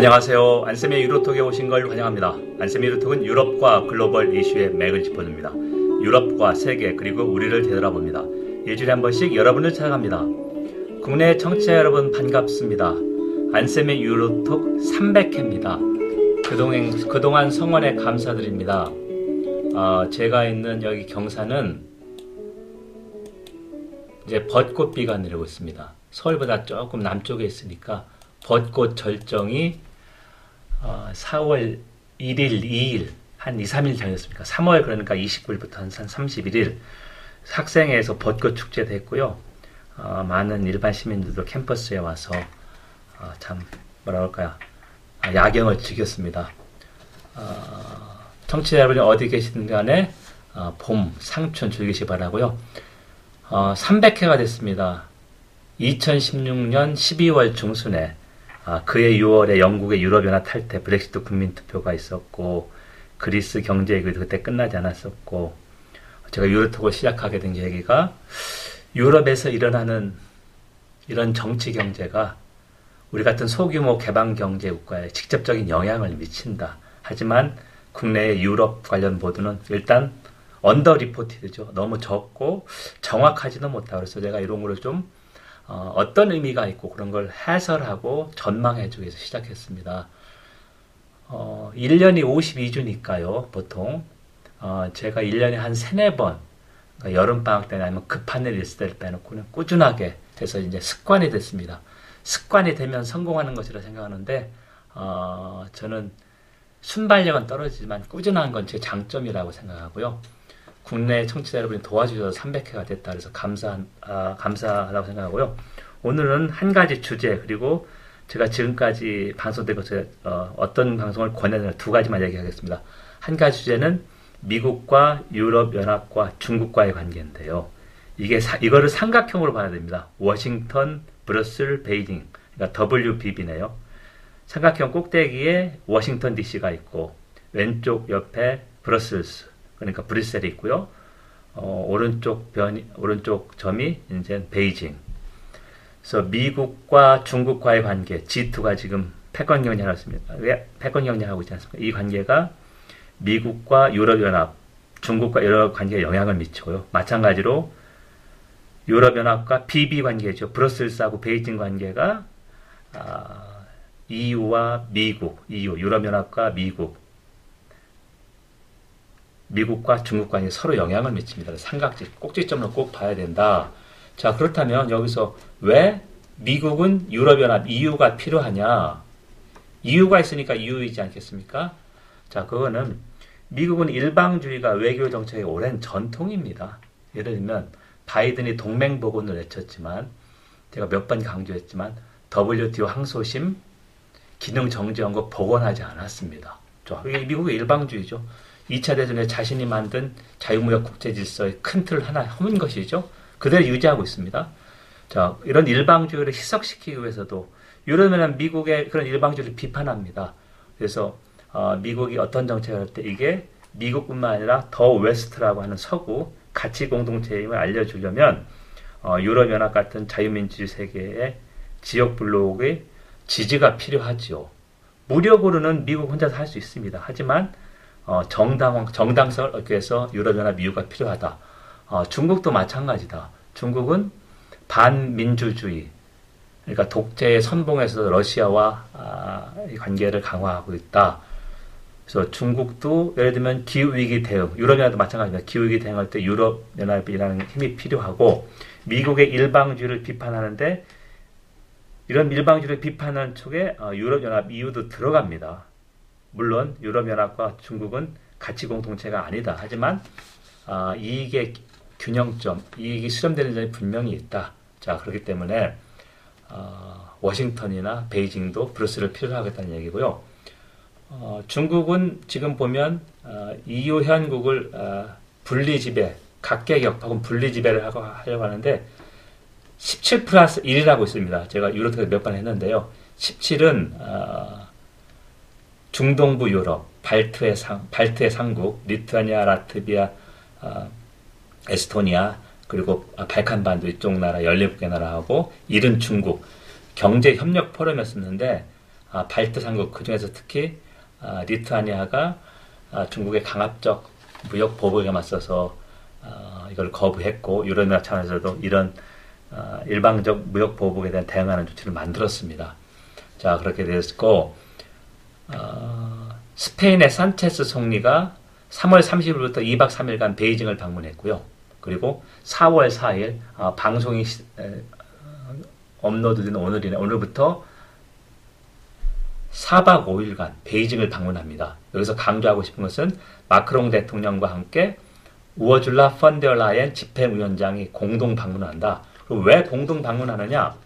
안녕하세요. 안쌤의 유로톡에 오신 걸 환영합니다. 안쌤의 유로톡은 유럽과 글로벌 이슈의 맥을 짚어줍니다. 유럽과 세계 그리고 우리를 되돌아봅니다. 일주일에 한 번씩 여러분을 찾아갑니다. 국내 청취자 여러분 반갑습니다. 안쌤의 유로톡 300회입니다. 그동안, 그동안 성원에 감사드립니다. 어, 제가 있는 여기 경사는 이제 벚꽃비가 내리고 있습니다. 서울보다 조금 남쪽에 있으니까 벚꽃 절정이 어, 4월 1일, 2일, 한 2, 3일 전이었습니까? 3월 그러니까 29일부터 한 31일 학생회에서 벚꽃 축제도 했고요. 어, 많은 일반 시민들도 캠퍼스에 와서 어, 참 뭐라 할까요? 아, 야경을 즐겼습니다. 어, 청취자 여러분이 어디 계시든 간에 어, 봄, 상춘 즐기시 바라고요. 300회가 어, 됐습니다. 2016년 12월 중순에 아, 그해 6월에 영국의 유럽연합 탈퇴 브렉시트 국민투표가 있었고 그리스 경제위기 그때 끝나지 않았었고 제가 유로톡을 시작하게 된 계기가 유럽에서 일어나는 이런 정치 경제가 우리 같은 소규모 개방 경제 국가에 직접적인 영향을 미친다. 하지만 국내의 유럽 관련 보도는 일단 언더 리포티드죠. 너무 적고 정확하지도 못하고 그래서 제가 이런 거를 좀 어, 떤 의미가 있고 그런 걸 해설하고 전망해주기 위해서 시작했습니다. 어, 1년이 52주니까요, 보통. 어, 제가 1년에 한 3, 4번, 그러니까 여름방학 때나 아니면 급한 일 있을 때를 빼놓고는 꾸준하게 해서 이제 습관이 됐습니다. 습관이 되면 성공하는 것이라 생각하는데, 어, 저는 순발력은 떨어지지만 꾸준한 건 제 장점이라고 생각하고요. 국내 청취자 여러분이 도와주셔서 300회가 됐다 그래서 감사 아, 감사하다고 생각하고요. 오늘은 한 가지 주제 그리고 제가 지금까지 방송되고 어, 어떤 방송을 권해드는 두 가지만 얘기하겠습니다. 한 가지 주제는 미국과 유럽 연합과 중국과의 관계인데요. 이게 사, 이거를 삼각형으로 봐야 됩니다. 워싱턴, 브러슬, 베이징. 그러니까 WBB네요. 삼각형 꼭대기에 워싱턴 DC가 있고 왼쪽 옆에 브러슬스 그러니까 브뤼셀이 있고요. 어, 오른쪽 변 오른쪽 점이 이제 베이징. 그래서 미국과 중국과의 관계 G2가 지금 패권 경쟁하고 있습니다. 왜 패권 경쟁하고 있지 않습니까? 이 관계가 미국과 유럽 연합, 중국과 여러 관계에 영향을 미치고요. 마찬가지로 유럽 연합과 BB 관계죠. 브러셀스하고 베이징 관계가 아, EU와 미국, EU, 유럽 연합과 미국, 미국과 중국 간이 서로 영향을 미칩니다. 삼각지, 꼭지점을 꼭 봐야 된다. 자, 그렇다면 여기서 왜 미국은 유럽연합 EU가 필요하냐? EU가 있으니까 EU이지 않겠습니까? 자, 그거는 미국은 일방주의가 외교 정책의 오랜 전통입니다. 예를 들면 바이든이 동맹 복원을 외쳤지만 제가 몇 번 강조했지만 WTO 항소심 기능 정지 연구 복원하지 않았습니다. 이게 미국의 일방주의죠. 2차 대전에 자신이 만든 자유무역 국제 질서의 큰틀 하나 허문 것이죠. 그대로 유지하고 있습니다. 자, 이런 일방주의를 희석시키기 위해서도 유럽연합 미국의 그런 일방주의를 비판합니다. 그래서 어, 미국이 어떤 정책을 할 때 이게 미국뿐만 아니라 the West라고 하는 서구 가치 공동체임을 알려주려면 어, 유럽연합 같은 자유민주주의 세계의 지역 블록의 지지가 필요하지요. 무력으로는 미국 혼자서 할 수 있습니다. 하지만 어, 정당, 정당성을 얻기 위해서 유럽연합 이유가 필요하다. 어, 중국도 마찬가지다. 중국은 반민주주의, 그러니까 독재의 선봉에서 러시아와 아, 관계를 강화하고 있다. 그래서 중국도 예를 들면 기후위기 대응, 유럽연합도 마찬가지입니다. 기후위기 대응할 때 유럽연합이라는 힘이 필요하고 미국의 일방주의를 비판하는데 이런 일방주의를 비판하는 쪽에 어, 유럽연합 이유도 들어갑니다. 물론 유럽연합과 중국은 가치 공동체가 아니다. 하지만 아, 이익의 균형점, 이익이 수렴되는 점이 분명히 있다. 자 그렇기 때문에 어, 워싱턴이나 베이징도 브루스를 필요로 하겠다는 얘기고요. 어, 중국은 지금 보면 어, EU 회원국을 어, 분리지배, 각계격 혹은 분리지배를 하고 하려고 하는데 17 플러스 1이라고 있습니다. 제가 유로톡에 몇 번 했는데요. 17은 중동부 유럽, 발트의 상, 발트의 상국, 리투아니아, 라트비아, 어, 에스토니아, 그리고 발칸반도 이쪽 나라 14개 나라하고 이른 중국 경제 협력 포럼이었었는데 아, 발트 삼국 그 중에서 특히 아, 리투아니아가 아, 중국의 강압적 무역 보복에 맞서서 아, 이걸 거부했고 유럽연합 차원에서도 이런 아, 일방적 무역 보복에 대한 대응하는 조치를 만들었습니다. 자 그렇게 됐고 어, 스페인의 산체스総理가 3월 30일부터 2박 3일간 베이징을 방문했고요. 그리고 4월 4일 어, 방송이 시, 에, 업로드된 오늘이네 오늘부터 4박 5일간 베이징을 방문합니다. 여기서 강조하고 싶은 것은 마크롱 대통령과 함께 우어줄라 펀데어라이엔 집행위원장이 공동 방문한다. 왜 공동 방문하느냐?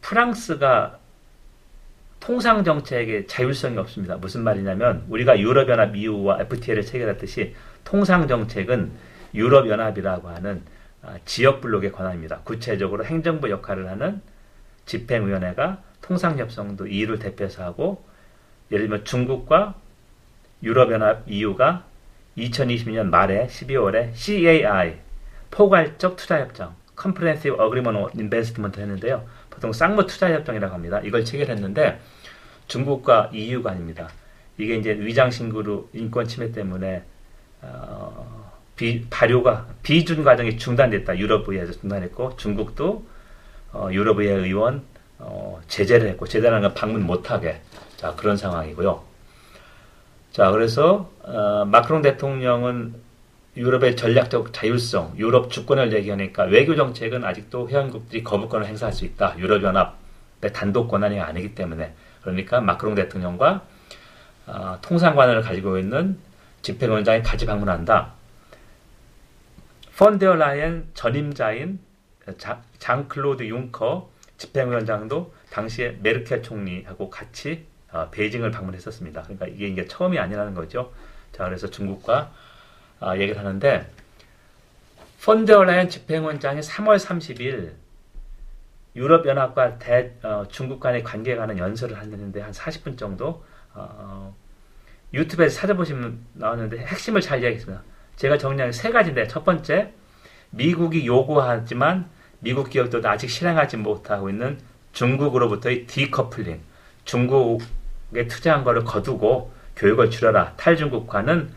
프랑스가 통상 정책에 자율성이 없습니다. 무슨 말이냐면 우리가 유럽연합 EU와 FTA를 체결했듯이 통상 정책은 유럽연합이라고 하는 아, 지역 블록의 권한입니다. 구체적으로 행정부 역할을 하는 집행위원회가 통상협정도 EU를 대표해서 하고 예를 들면 중국과 유럽연합 EU가 2022년 말에 12월에 CAI 포괄적 투자협정 Comprehensive Agreement on Investment 했는데요. 보통 쌍무 투자 협정이라고 합니다. 이걸 체결했는데 중국과 EU가 아닙니다. 이게 이제 위장 신고로 인권 침해 때문에 어, 비, 발효가 비준 과정이 중단됐다. 유럽 의회에서 중단했고 중국도 어, 유럽 의회 의원 어, 제재를 했고 제재라는 건 방문 못하게 자 그런 상황이고요. 자 그래서 어, 마크롱 대통령은 유럽의 전략적 자율성, 유럽 주권을 얘기하니까 외교 정책은 아직도 회원국들이 거부권을 행사할 수 있다. 유럽연합의 단독 권한이 아니기 때문에 그러니까 마크롱 대통령과 어, 통상 관을 가지고 있는 집행위원장이 같이 방문한다. 펀데어 라이엔 전임자인 장 클로드 융커 집행위원장도 당시에 메르켈 총리하고 같이 어, 베이징을 방문했었습니다. 그러니까 이게 이게 처음이 아니라는 거죠. 자, 그래서 중국과 어, 얘기를 하는데 펀데어라이엔 집행위원장이 3월 30일 유럽연합과 대, 어, 중국 간의 관계에 관한 연설을 하는데 한 40분 정도 어, 유튜브에서 찾아보시면 나왔는데 핵심을 잘 이야기했습니다. 제가 정리한 세 가지인데 첫 번째 미국이 요구하지만 미국 기업들도 아직 실행하지 못하고 있는 중국으로부터의 디커플링, 중국에 투자한 거를 거두고 교육을 줄여라. 탈중국화는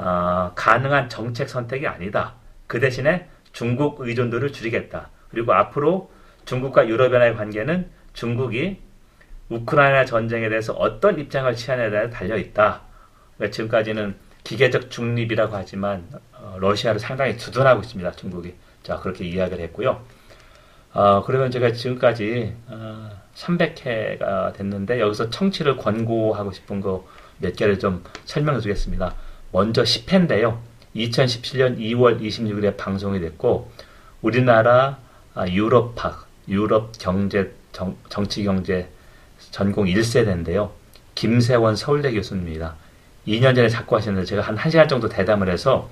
어, 가능한 정책 선택이 아니다. 그 대신에 중국 의존도를 줄이겠다. 그리고 앞으로 중국과 유럽연합의 관계는 중국이 우크라이나 전쟁에 대해서 어떤 입장을 취하냐에 대해 달려 있다. 그러니까 지금까지는 기계적 중립이라고 하지만 어, 러시아를 상당히 두둔하고 있습니다. 중국이. 자 그렇게 이야기를 했고요. 어, 그러면 제가 지금까지 어, 300회가 됐는데 여기서 청취를 권고하고 싶은 거 몇 개를 좀 설명해 주겠습니다. 먼저 10회인데요. 2017년 2월 26일에 방송이 됐고 우리나라 아, 유럽학, 유럽 경제 정, 정치 경제 전공 1세대인데요. 김세원 서울대 교수님입니다. 2년 전에 작고 하셨는데 제가 한 1시간 정도 대담을 해서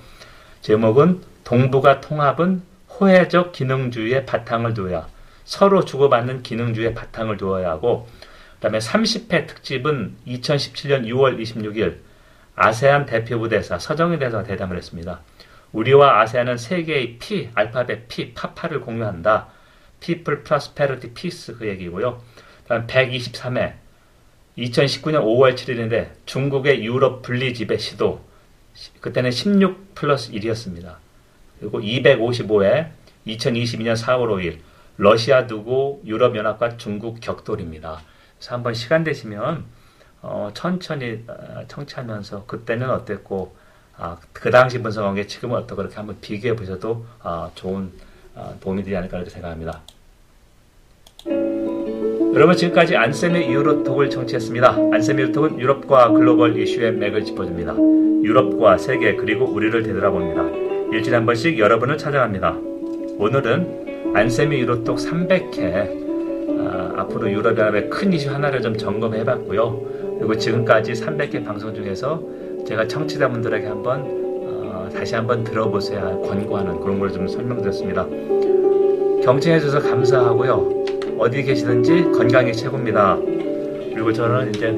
제목은 동북아 통합은 호혜적 기능주의의 바탕을 두어야 서로 주고받는 기능주의의 바탕을 두어야 하고 그 다음에 30회 특집은 2017년 6월 26일 아세안 대표부 대사 서정희 대사가 대담을 했습니다. 우리와 아세안은 세계의 P, 알파벳 P, 파파를 공유한다. People, Prosperity, Peace 그 얘기고요. 다음 123회 2019년 5월 7일인데 중국의 유럽 분리 지배 시도 그때는 16 플러스 1이었습니다. 그리고 255회 2022년 4월 5일 러시아 두고 유럽연합과 중국 격돌입니다. 그래서 한번 시간 되시면 어, 천천히 어, 청취하면서 그때는 어땠고 아, 그 당시 분석한 게 지금은 어떻고 그렇게 한번 비교해 보셔도 아, 좋은 아, 도움이 되지 않을까 생각합니다. 여러분 지금까지 안쌤의 유로톡을 청취했습니다. 안쌤의 유로톡은 유럽과 글로벌 이슈의 맥을 짚어줍니다. 유럽과 세계 그리고 우리를 되돌아봅니다. 일주일에 한 번씩 여러분을 찾아갑니다. 오늘은 안세미 유로톡 300회 아, 앞으로 유럽연합의 큰 이슈 하나를 좀 점검해 봤고요. 그리고 지금까지 300회 방송 중에서 제가 청취자분들에게 한번 어, 다시 한번 들어보셔야 권고하는 그런 걸 좀 설명드렸습니다. 경청해 주셔서 감사하고요. 어디 계시든지 건강이 최고입니다. 그리고 저는 이제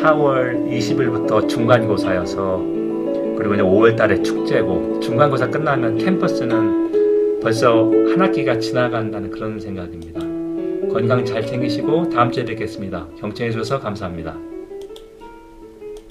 4월 20일부터 중간고사여서 그리고 이제 5월 달에 축제고 중간고사 끝나면 캠퍼스는 벌써 한 학기가 지나간다는 그런 생각입니다. 건강 잘 챙기시고 다음 주에 뵙겠습니다. 경청해 주셔서 감사합니다.